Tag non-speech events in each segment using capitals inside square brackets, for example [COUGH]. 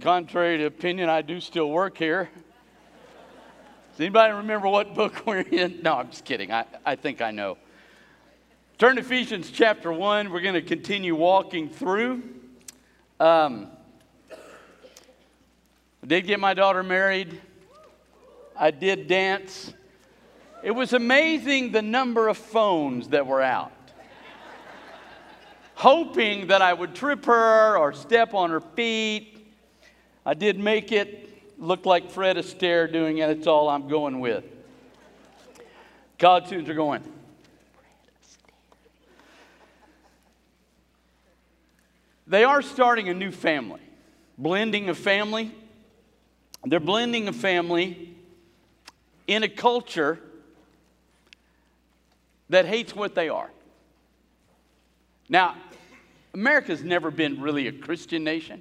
contrary to opinion, I do still work here. Does anybody remember what book [LAUGHS] we're in? No, I'm just kidding. I, I think I know. Turn to Ephesians chapter 1. We're going to continue walking through. Um, I did get my daughter married. I did dance. It was amazing the number of phones that were out. Hoping that I would trip her or step on her feet. I did make it look like Fred Astaire doing it. It's all I'm going with. God tunes are going. They are starting a new family, blending a family. They're blending a family in a culture that hates what they are. Now, America's never been really a Christian nation,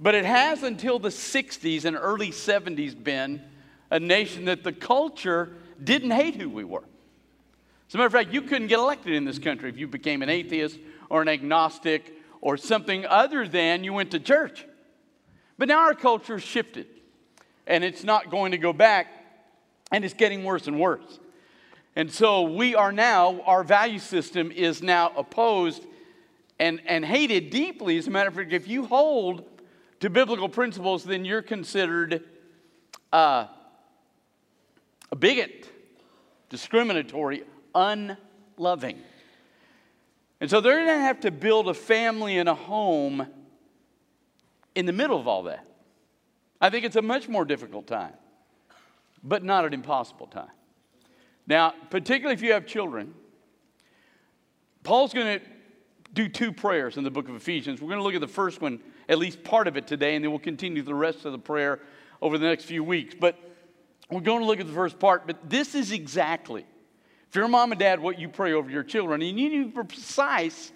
but it has until the 60s and early 70s been a nation that the culture didn't hate who we were. As a matter of fact, you couldn't get elected in this country if you became an atheist or an agnostic or something other than you went to church. But now our culture has shifted, and it's not going to go back, and it's getting worse and worse. And so we are now, our value system is now opposed and, and hated deeply. As a matter of fact, if you hold to biblical principles, then you're considered uh, a bigot, discriminatory, unloving. And so they're going to have to build a family and a home in the middle of all that. I think it's a much more difficult time, but not an impossible time. Now, particularly if you have children, Paul's going to do two prayers in the book of Ephesians. We're going to look at the first one, at least part of it today, and then we'll continue the rest of the prayer over the next few weeks. But we're going to look at the first part, but this is exactly if you're a mom and dad, what you pray over your children, and you need to be precise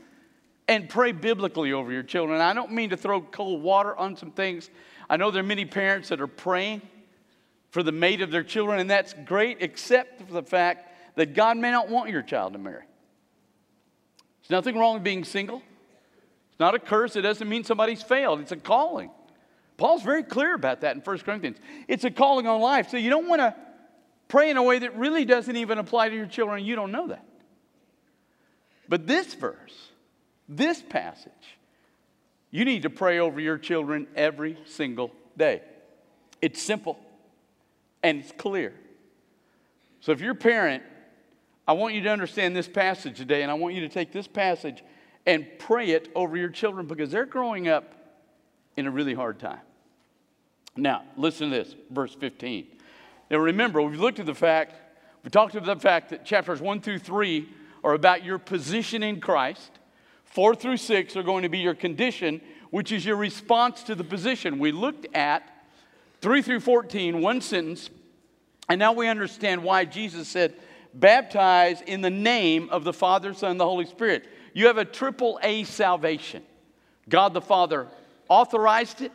and pray biblically over your children. I don't mean to throw cold water on some things. I know there are many parents that are praying for the mate of their children, and that's great, except for the fact that God may not want your child to marry. There's nothing wrong with being single. It's not a curse. It doesn't mean somebody's failed. It's a calling. Paul's very clear about that in 1 Corinthians. It's a calling on life. So you don't want to Pray in a way that really doesn't even apply to your children. You don't know that. But this verse, this passage, you need to pray over your children every single day. It's simple and it's clear. So if you're a parent, I want you to understand this passage today, and I want you to take this passage and pray it over your children because they're growing up in a really hard time. Now, listen to this, verse 15. Now remember, we've looked at the fact, we talked about the fact that chapters 1 through 3 are about your position in Christ. 4 through 6 are going to be your condition, which is your response to the position. We looked at 3 through 14, one sentence, and now we understand why Jesus said, baptize in the name of the Father, Son, and the Holy Spirit. You have a triple A salvation. God the Father authorized it,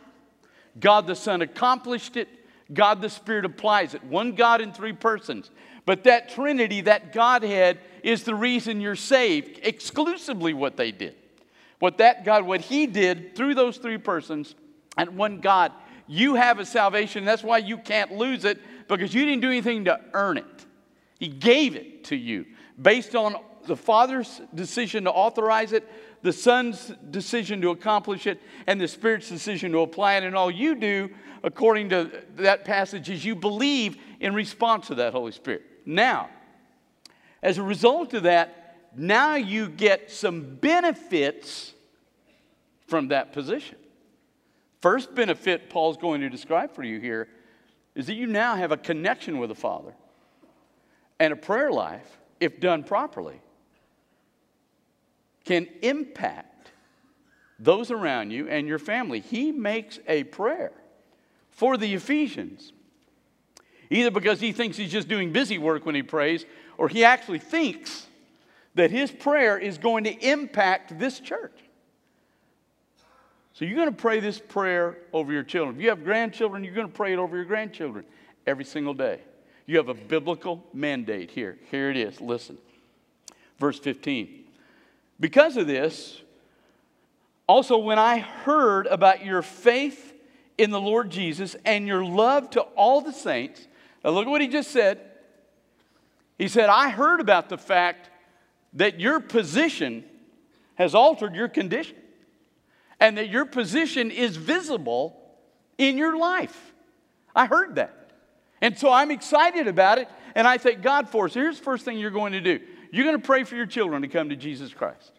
God the Son accomplished it, God the Spirit applies it. One God in three persons. But that Trinity, that Godhead, is the reason you're saved, exclusively what they did. What that God, what He did through those three persons and one God, you have a salvation. That's why you can't lose it because you didn't do anything to earn it. He gave it to you based on the Father's decision to authorize it, the Son's decision to accomplish it, and the Spirit's decision to apply it. And all you do according to that passage, is you believe in response to that Holy Spirit. Now, as a result of that, now you get some benefits from that position. First benefit Paul's going to describe for you here is that you now have a connection with the Father and a prayer life, if done properly, can impact those around you and your family. He makes a prayer for the Ephesians. Either because he thinks he's just doing busy work when he prays, or he actually thinks that his prayer is going to impact this church. So you're going to pray this prayer over your children. If you have grandchildren, you're going to pray it over your grandchildren every single day. You have a biblical mandate here. Here it is. Listen. Verse 15. Because of this, also when I heard about your faith in the Lord Jesus and your love to all the saints. Now, look at what he just said. He said, I heard about the fact that your position has altered your condition and that your position is visible in your life. I heard that. And so I'm excited about it and I thank God for it. So here's the first thing you're going to do you're going to pray for your children to come to Jesus Christ.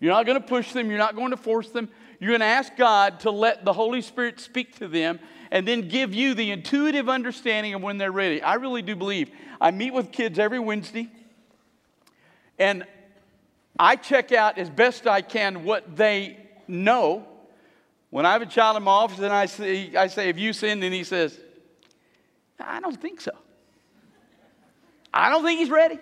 You're not going to push them, you're not going to force them. You're going to ask God to let the Holy Spirit speak to them and then give you the intuitive understanding of when they're ready. I really do believe. I meet with kids every Wednesday, and I check out as best I can what they know. When I have a child in my office and I say, I say Have you sinned? And he says, I don't think so. I don't think he's ready.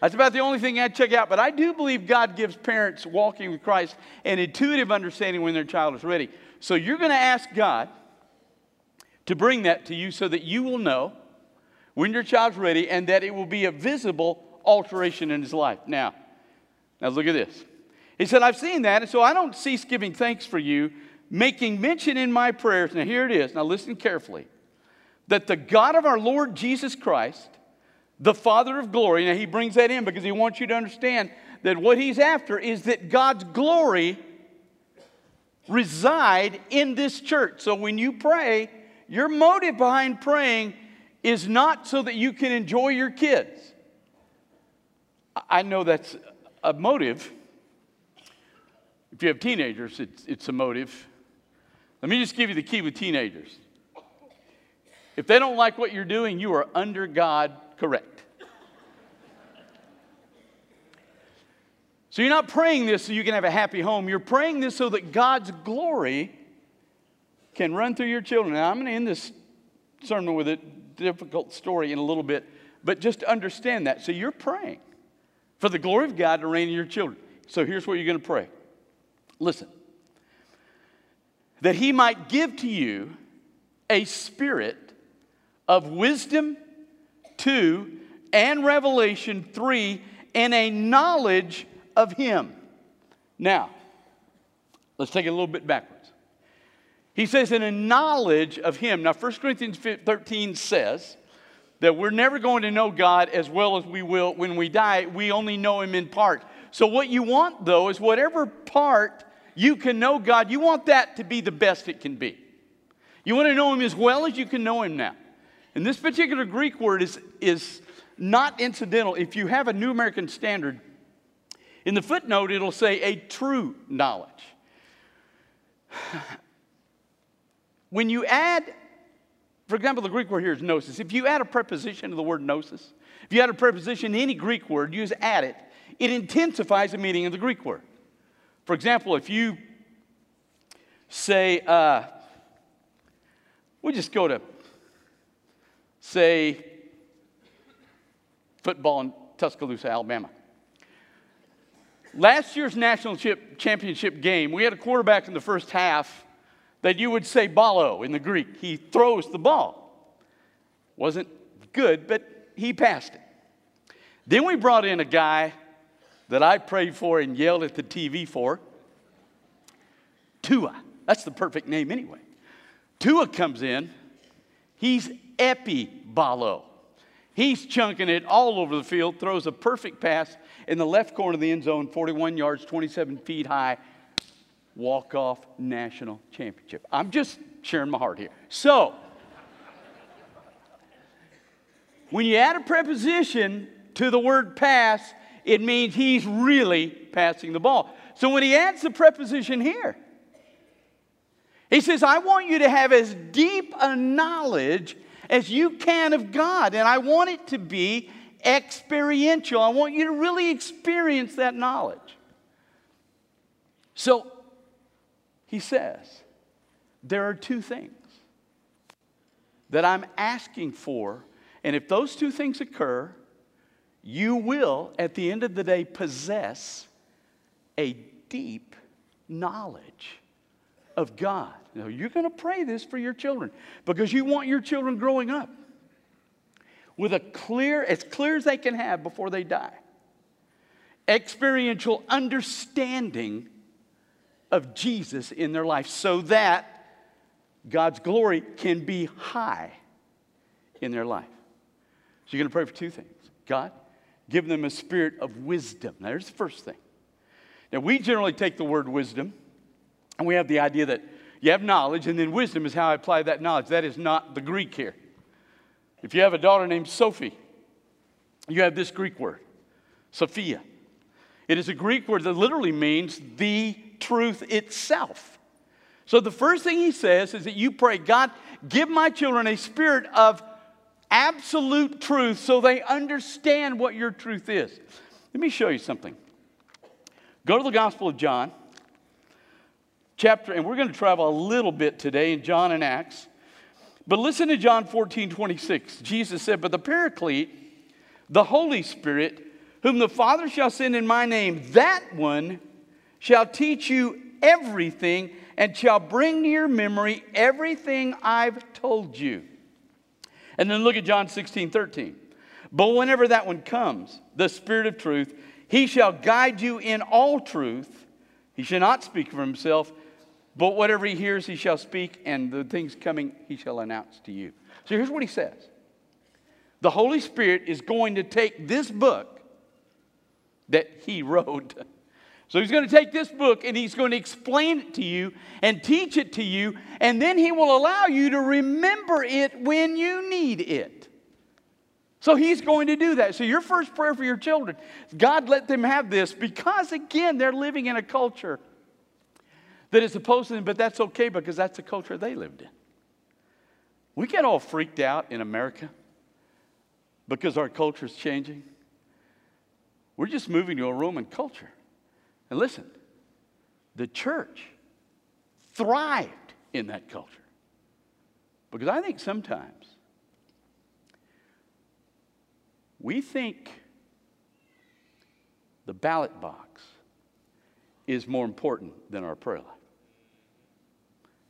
That's about the only thing I'd check out. But I do believe God gives parents walking with Christ an intuitive understanding when their child is ready. So you're going to ask God to bring that to you so that you will know when your child's ready and that it will be a visible alteration in his life. Now, now look at this. He said, I've seen that, and so I don't cease giving thanks for you, making mention in my prayers. Now, here it is. Now, listen carefully. That the God of our Lord Jesus Christ, the Father of glory. Now, he brings that in because he wants you to understand that what he's after is that God's glory reside in this church. So when you pray, your motive behind praying is not so that you can enjoy your kids. I know that's a motive. If you have teenagers, it's, it's a motive. Let me just give you the key with teenagers. If they don't like what you're doing, you are under God correct. So you're not praying this so you can have a happy home. You're praying this so that God's glory can run through your children. Now, I'm going to end this sermon with a difficult story in a little bit, but just understand that. So you're praying for the glory of God to reign in your children. So here's what you're going to pray. Listen. That he might give to you a spirit of wisdom two, and Revelation 3, and a knowledge of Him. Now, let's take it a little bit backwards. He says, in a knowledge of Him. Now, 1 Corinthians 13 says that we're never going to know God as well as we will when we die. We only know Him in part. So, what you want, though, is whatever part you can know God, you want that to be the best it can be. You want to know Him as well as you can know Him now. And this particular Greek word is, is not incidental. If you have a New American Standard, in the footnote it'll say a true knowledge. [SIGHS] when you add, for example, the Greek word here is gnosis. If you add a preposition to the word gnosis, if you add a preposition to any Greek word, you just add it, it intensifies the meaning of the Greek word. For example, if you say, uh, we just go to say, football in Tuscaloosa, Alabama. Last year's national championship game, we had a quarterback in the first half that you would say ballo in the Greek. He throws the ball. Wasn't good, but he passed it. Then we brought in a guy that I prayed for and yelled at the TV for. Tua. That's the perfect name anyway. Tua comes in. He's epi ballo. He's chunking it all over the field, throws a perfect pass in the left corner of the end zone, 41 yards, 27 feet high, walk off national championship. I'm just sharing my heart here. So, when you add a preposition to the word pass, it means he's really passing the ball. So, when he adds the preposition here, he says, I want you to have as deep a knowledge as you can of God. And I want it to be experiential. I want you to really experience that knowledge. So he says, there are two things that I'm asking for. And if those two things occur, you will, at the end of the day, possess a deep knowledge of God. Now, you're going to pray this for your children because you want your children growing up with a clear, as clear as they can have before they die, experiential understanding of Jesus in their life so that God's glory can be high in their life. So you're going to pray for two things God, give them a spirit of wisdom. Now, there's the first thing. Now, we generally take the word wisdom and we have the idea that you have knowledge, and then wisdom is how I apply that knowledge. That is not the Greek here. If you have a daughter named Sophie, you have this Greek word, Sophia. It is a Greek word that literally means the truth itself. So the first thing he says is that you pray, God, give my children a spirit of absolute truth so they understand what your truth is. Let me show you something. Go to the Gospel of John, chapter, and we're going to travel a little bit today in John and Acts. But listen to John 14, 26. Jesus said, But the Paraclete, the Holy Spirit, whom the Father shall send in my name, that one shall teach you everything and shall bring to your memory everything I've told you. And then look at John 16, 13. But whenever that one comes, the Spirit of truth, he shall guide you in all truth. He shall not speak for himself, but whatever he hears, he shall speak, and the things coming, he shall announce to you. So here's what he says The Holy Spirit is going to take this book that he [LAUGHS] wrote. So he's going to take this book and he's going to explain it to you and teach it to you, and then he will allow you to remember it when you need it. So he's going to do that. So your first prayer for your children, God let them have this because again, they're living in a culture that is opposed to them, but that's okay because that's the culture they lived in. We get all freaked out in America because our culture is changing. We're just moving to a Roman culture. And listen, the church thrived in that culture. Because I think sometimes we think the ballot box is more important than our prayer life.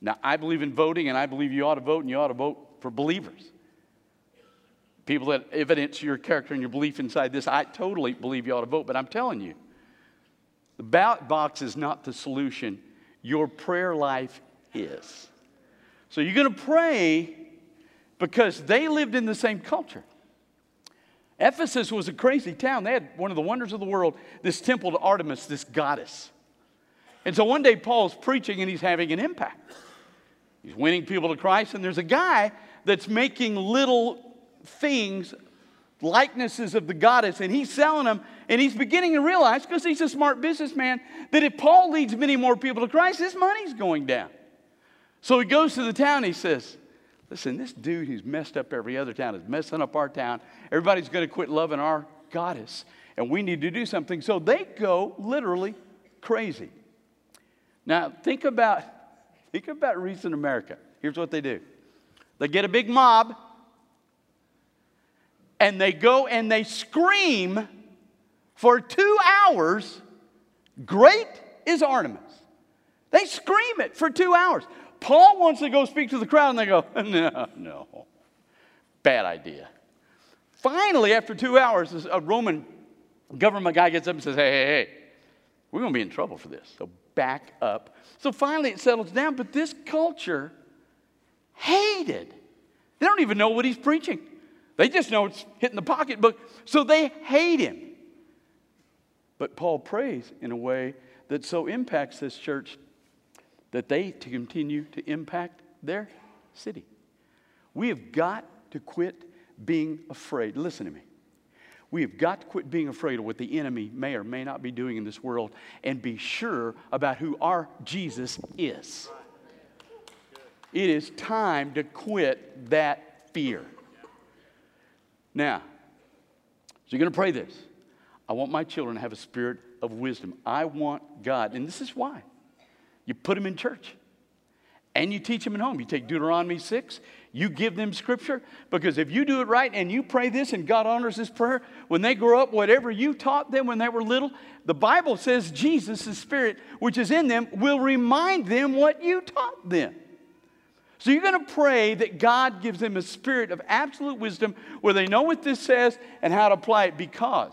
Now, I believe in voting, and I believe you ought to vote, and you ought to vote for believers people that evidence your character and your belief inside this, I totally believe you ought to vote. But I'm telling you, the ballot box is not the solution. Your prayer life is. So you're going to pray because they lived in the same culture. Ephesus was a crazy town. They had one of the wonders of the world, this temple to Artemis, this goddess. And so one day Paul's preaching and he's having an impact. He's winning people to Christ, and there's a guy that's making little things, likenesses of the goddess, and he's selling them. And he's beginning to realize, because he's a smart businessman, that if Paul leads many more people to Christ, his money's going down. So he goes to the town, he says, Listen, this dude who's messed up every other town is messing up our town. Everybody's going to quit loving our goddess, and we need to do something. So they go literally crazy. Now, think about, think about recent America. Here's what they do they get a big mob, and they go and they scream for two hours, Great is Artemis. They scream it for two hours. Paul wants to go speak to the crowd, and they go, [LAUGHS] No, no, bad idea. Finally, after two hours, a Roman government guy gets up and says, Hey, hey, hey, we're going to be in trouble for this. So back up. So finally, it settles down, but this culture hated. They don't even know what he's preaching. They just know it's hitting the pocketbook, so they hate him. But Paul prays in a way that so impacts this church that they to continue to impact their city. We have got to quit being afraid. Listen to me. We have got to quit being afraid of what the enemy may or may not be doing in this world and be sure about who our Jesus is. It is time to quit that fear. Now, so you're going to pray this. I want my children to have a spirit of wisdom. I want God, and this is why. You put them in church and you teach them at home. You take Deuteronomy 6, you give them scripture, because if you do it right and you pray this and God honors this prayer, when they grow up, whatever you taught them when they were little, the Bible says Jesus, Spirit which is in them, will remind them what you taught them. So you're going to pray that God gives them a spirit of absolute wisdom where they know what this says and how to apply it because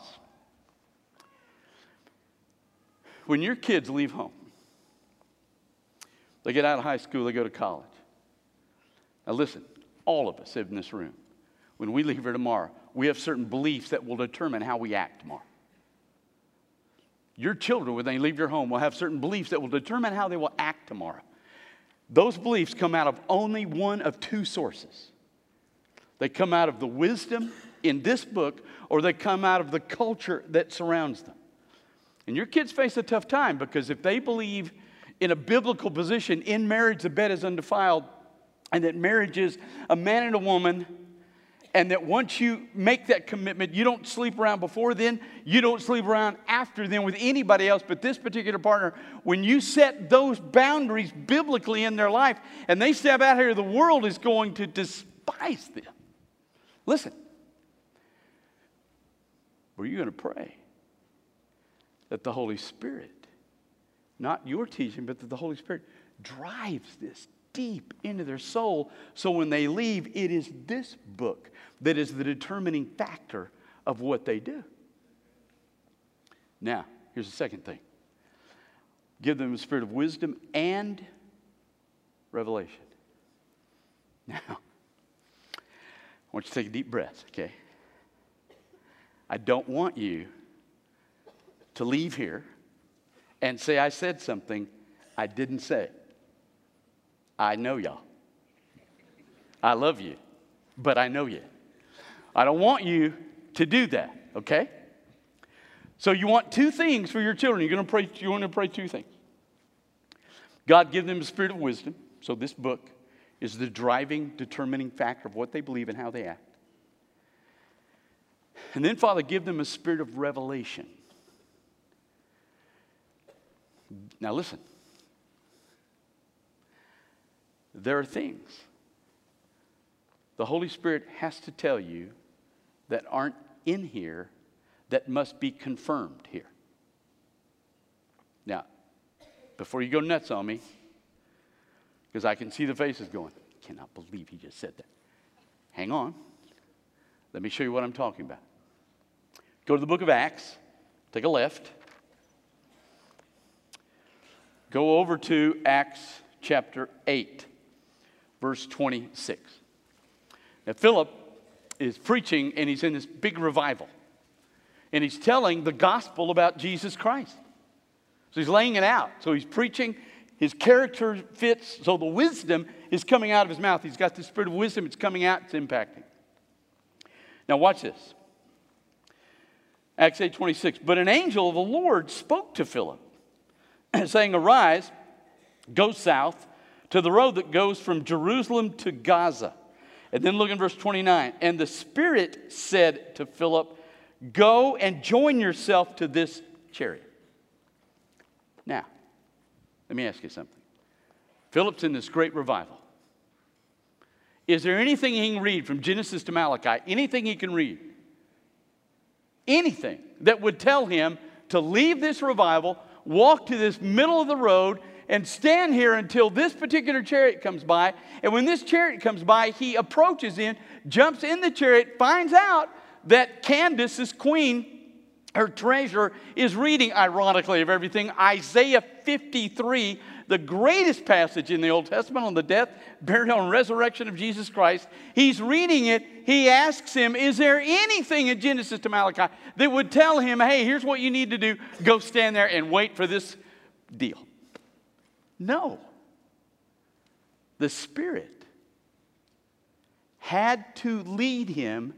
when your kids leave home, They get out of high school, they go to college. Now, listen, all of us in this room, when we leave here tomorrow, we have certain beliefs that will determine how we act tomorrow. Your children, when they leave your home, will have certain beliefs that will determine how they will act tomorrow. Those beliefs come out of only one of two sources they come out of the wisdom in this book, or they come out of the culture that surrounds them. And your kids face a tough time because if they believe in a biblical position in marriage, the bed is undefiled, and that marriage is a man and a woman and that once you make that commitment, you don't sleep around before then, you don't sleep around after then with anybody else but this particular partner. When you set those boundaries biblically in their life and they step out here, the world is going to despise them. Listen, were you going to pray that the Holy Spirit, not your teaching, but that the Holy Spirit drives this deep into their soul so when they leave, it is this book that is the determining factor of what they do. Now, here's the second thing give them a spirit of wisdom and revelation. [LAUGHS] Now, I want you to take a deep breath, okay? I don't want you to leave here and say, I said something I didn't say. I know y'all. I love you, but I know you. I don't want you to do that, okay? So you want two things for your children. You're going to pray, you want to pray two things. God give them a spirit of wisdom. So this book is the driving, determining factor of what they believe and how they act. And then, Father, give them a spirit of revelation. Now, listen. There are things the Holy Spirit has to tell you that aren't in here that must be confirmed here. Now, before you go nuts on me, because I can see the faces going, cannot believe he just said that. Hang on. Let me show you what I'm talking about. Go to the book of Acts, take a left. Go over to Acts chapter 8, verse 26. Now, Philip is preaching and he's in this big revival. And he's telling the gospel about Jesus Christ. So he's laying it out. So he's preaching, his character fits, so the wisdom is coming out of his mouth. He's got the spirit of wisdom, it's coming out, it's impacting. Now watch this. Acts 8 26. But an angel of the Lord spoke to Philip, [CLEARS THROAT] saying, Arise, go south to the road that goes from Jerusalem to Gaza. And then look in verse 29. And the Spirit said to Philip, Go and join yourself to this chariot. Now, let me ask you something. Philip's in this great revival. Is there anything he can read from Genesis to Malachi? Anything he can read? Anything that would tell him to leave this revival, walk to this middle of the road, and stand here until this particular chariot comes by. And when this chariot comes by, he approaches in, jumps in the chariot, finds out that Candace, this queen, her treasurer, is reading, ironically, of everything, Isaiah 53, the greatest passage in the Old Testament on the death, burial, and resurrection of Jesus Christ. He's reading it. He asks him, Is there anything in Genesis to Malachi that would tell him, hey, here's what you need to do? Go stand there and wait for this deal. No. The Spirit had to lead him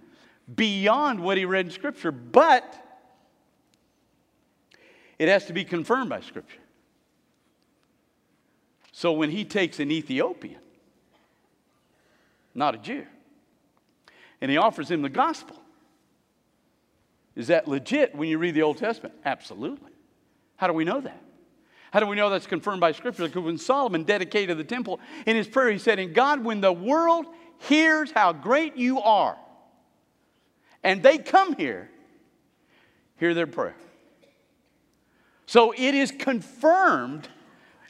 beyond what he read in Scripture, but it has to be confirmed by Scripture. So when he takes an Ethiopian, not a Jew, and he offers him the gospel, is that legit when you read the Old Testament? Absolutely. How do we know that? How do we know that's confirmed by Scripture? Because when Solomon dedicated the temple, in his prayer, he said, In God, when the world hears how great you are, and they come here, hear their prayer. So it is confirmed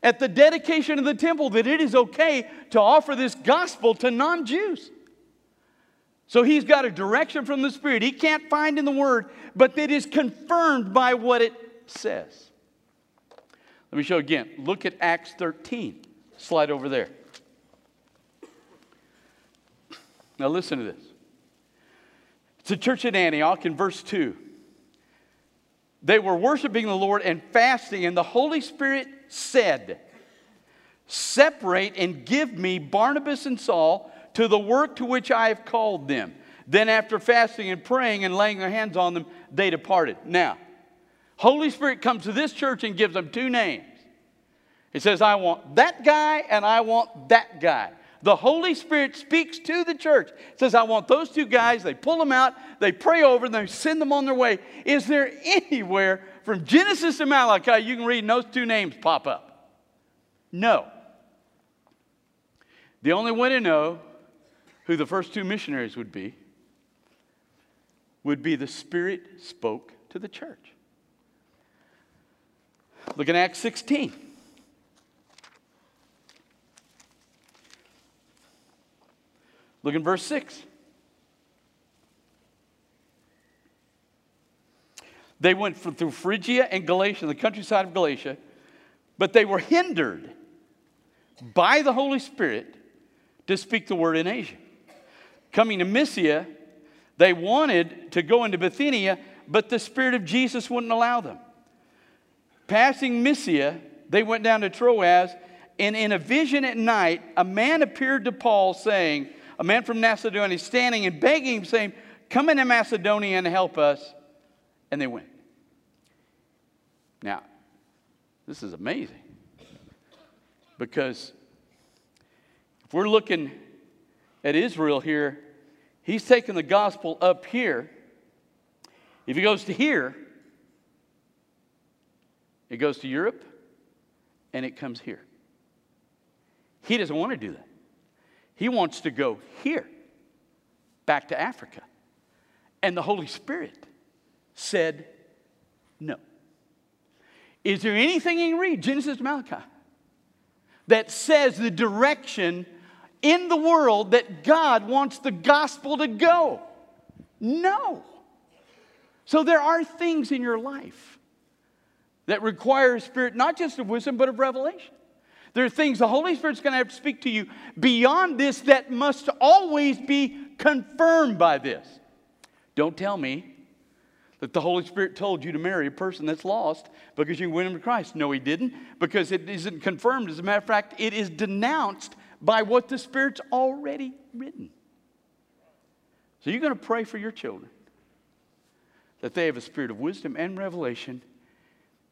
at the dedication of the temple that it is okay to offer this gospel to non Jews. So he's got a direction from the Spirit he can't find in the Word, but that is confirmed by what it says. Let me show again. Look at Acts 13. Slide over there. Now listen to this. It's a church at Antioch in verse 2. They were worshiping the Lord and fasting, and the Holy Spirit said, Separate and give me Barnabas and Saul to the work to which I have called them. Then, after fasting and praying and laying their hands on them, they departed. Now, Holy Spirit comes to this church and gives them two names. He says, I want that guy and I want that guy. The Holy Spirit speaks to the church. Says, I want those two guys. They pull them out, they pray over them, they send them on their way. Is there anywhere from Genesis to Malachi you can read and those two names pop up? No. The only way to know who the first two missionaries would be would be the Spirit spoke to the church. Look at Acts 16. Look in verse 6. They went through Phrygia and Galatia, the countryside of Galatia, but they were hindered by the Holy Spirit to speak the word in Asia. Coming to Mysia, they wanted to go into Bithynia, but the Spirit of Jesus wouldn't allow them. Passing Mysia, they went down to Troas, and in a vision at night, a man appeared to Paul saying, a man from Macedonia standing and begging him, saying, Come into Macedonia and help us. And they went. Now, this is amazing because if we're looking at Israel here, he's taking the gospel up here. If he goes to here, it goes to Europe and it comes here. He doesn't want to do that. He wants to go here, back to Africa. And the Holy Spirit said no. Is there anything you can read, Genesis to Malachi, that says the direction in the world that God wants the gospel to go? No. So there are things in your life that require a spirit not just of wisdom, but of revelation. There are things the Holy Spirit's going to have to speak to you beyond this that must always be confirmed by this. Don't tell me that the Holy Spirit told you to marry a person that's lost because you win him to Christ. No, he didn't, because it isn't confirmed. As a matter of fact, it is denounced by what the Spirit's already written. So you're going to pray for your children that they have a spirit of wisdom and revelation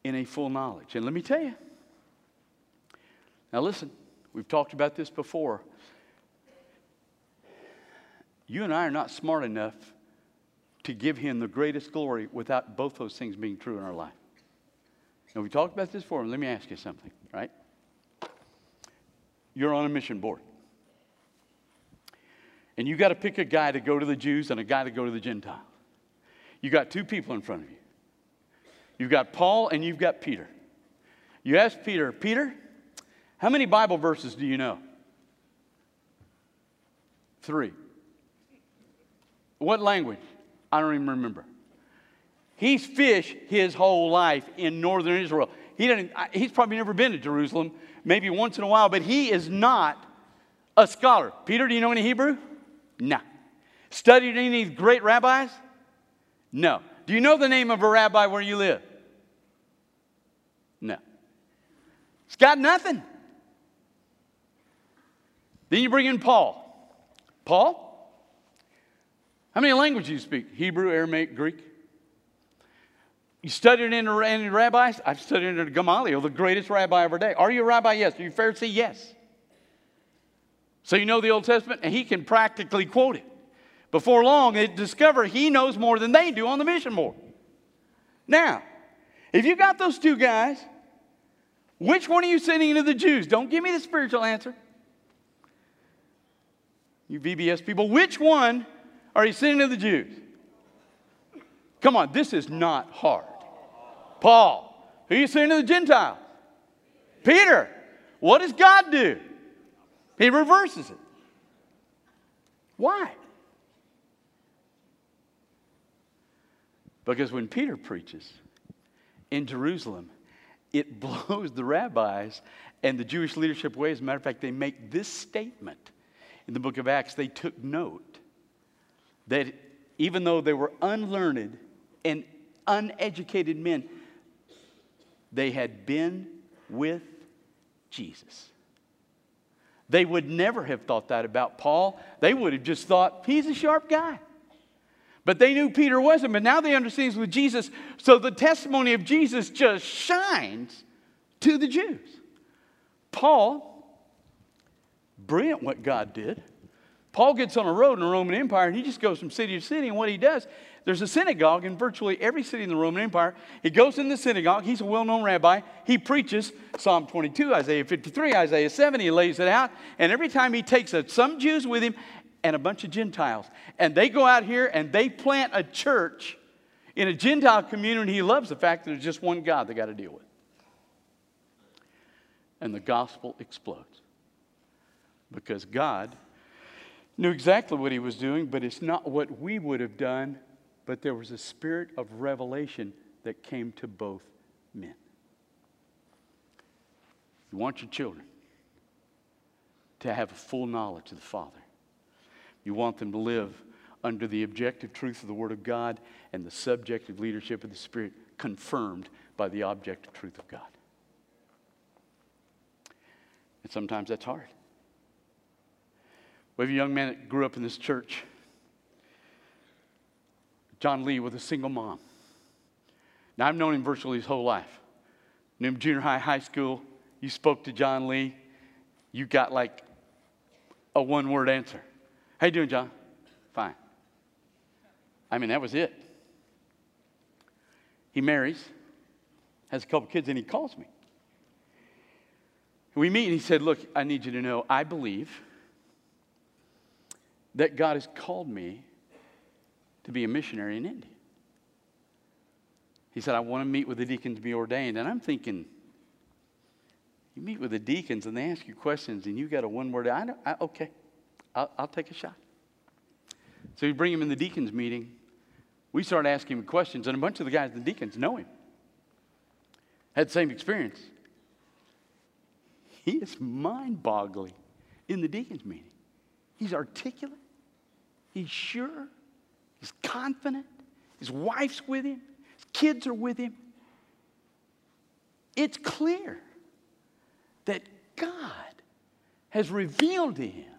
in a full knowledge. And let me tell you, now, listen, we've talked about this before. You and I are not smart enough to give Him the greatest glory without both those things being true in our life. Now, we've talked about this before. Let me ask you something, right? You're on a mission board. And you got to pick a guy to go to the Jews and a guy to go to the Gentiles. You got two people in front of you. You've got Paul and you've got Peter. You ask Peter, Peter, how many Bible verses do you know? Three. What language? I don't even remember. He's fished his whole life in northern Israel. He didn't, he's probably never been to Jerusalem, maybe once in a while, but he is not a scholar. Peter, do you know any Hebrew? No. Studied any of these great rabbis? No. Do you know the name of a rabbi where you live? No. It's got nothing. Then you bring in Paul. Paul, how many languages do you speak? Hebrew, Aramaic, Greek? You studied under any rabbis? I've studied under Gamaliel, the greatest rabbi our day. Are you a rabbi? Yes. Are you a Pharisee? Yes. So you know the Old Testament, and he can practically quote it. Before long, they discover he knows more than they do on the mission board. Now, if you got those two guys, which one are you sending into the Jews? Don't give me the spiritual answer you VBS people, which one are you sending to the Jews? Come on, this is not hard. Paul, who are you sending to the Gentiles? Peter, what does God do? He reverses it. Why? Because when Peter preaches in Jerusalem, it [LAUGHS] blows the rabbis And the Jewish leadership way, as a matter of fact, they make this statement in the book of Acts. They took note that even though they were unlearned and uneducated men, they had been with Jesus. They would never have thought that about Paul. They would have just thought, he's a sharp guy. But they knew Peter wasn't, but now they understand he's with Jesus. So the testimony of Jesus just shines to the Jews. Paul, brilliant what God did. Paul gets on a road in the Roman Empire and he just goes from city to city. And what he does, there's a synagogue in virtually every city in the Roman Empire. He goes in the synagogue. He's a well known rabbi. He preaches Psalm 22, Isaiah 53, Isaiah 7. He lays it out. And every time he takes a, some Jews with him and a bunch of Gentiles. And they go out here and they plant a church in a Gentile community. He loves the fact that there's just one God they got to deal with. And the gospel explodes. Because God knew exactly what he was doing, but it's not what we would have done. But there was a spirit of revelation that came to both men. You want your children to have a full knowledge of the Father. You want them to live under the objective truth of the Word of God and the subjective leadership of the Spirit, confirmed by the objective truth of God. And sometimes that's hard. We have a young man that grew up in this church, John Lee, with a single mom. Now, I've known him virtually his whole life. Knew him junior high, high school. You spoke to John Lee, you got like a one word answer. How you doing, John? Fine. I mean, that was it. He marries, has a couple kids, and he calls me. We meet, and he said, Look, I need you to know, I believe that God has called me to be a missionary in India. He said, I want to meet with the deacons to be ordained. And I'm thinking, you meet with the deacons and they ask you questions and you got a one word, I, I okay, I'll, I'll take a shot. So we bring him in the deacons meeting. We start asking him questions, and a bunch of the guys, the deacons, know him. Had the same experience. He is mind boggling in the deacons meeting. He's articulate. He's sure. He's confident. His wife's with him. His kids are with him. It's clear that God has revealed to him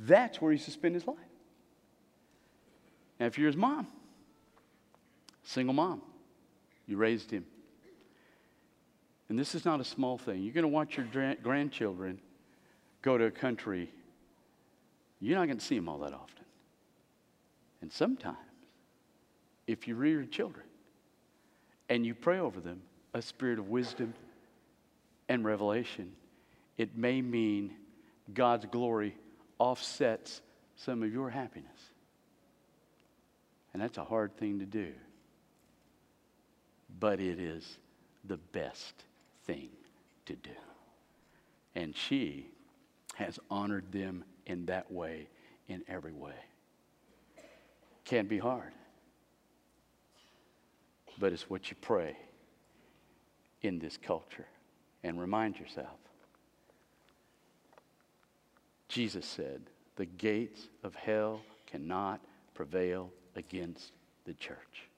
that's where he's to spend his life. Now, if you're his mom, single mom, you raised him. And this is not a small thing. You're going to watch your grandchildren go to a country you're not going to see them all that often. And sometimes, if you rear your children and you pray over them a spirit of wisdom and revelation, it may mean God's glory offsets some of your happiness. And that's a hard thing to do. But it is the best thing to do. And she has honored them in that way, in every way. Can be hard, but it's what you pray in this culture. And remind yourself Jesus said, The gates of hell cannot prevail against the church.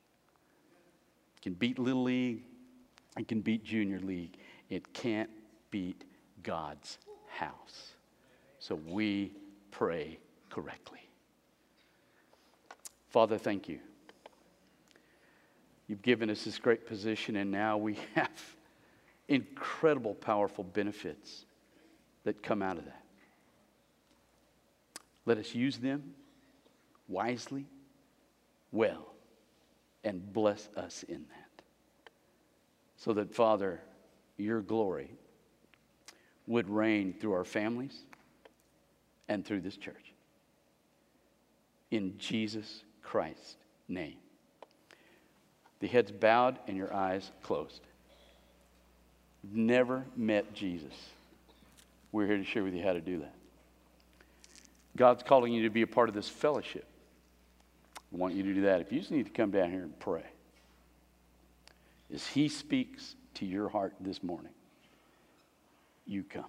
It can beat Little League, it can beat Junior League. It can't beat God's house. So we pray correctly. Father, thank you. You've given us this great position, and now we [LAUGHS] have incredible, powerful benefits that come out of that. Let us use them wisely, well, and bless us in that. So that, Father, your glory would reign through our families and through this church. In Jesus Christ's name. The heads bowed and your eyes closed. Never met Jesus. We're here to share with you how to do that. God's calling you to be a part of this fellowship. I want you to do that. If you just need to come down here and pray, as He speaks to your heart this morning, you come.